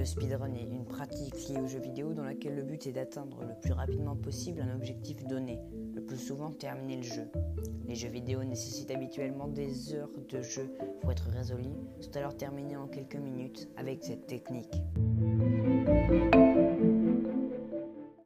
Le speedrun est une pratique liée aux jeux vidéo dans laquelle le but est d'atteindre le plus rapidement possible un objectif donné, le plus souvent terminer le jeu. Les jeux vidéo nécessitent habituellement des heures de jeu pour être résolus, sont alors terminés en quelques minutes avec cette technique.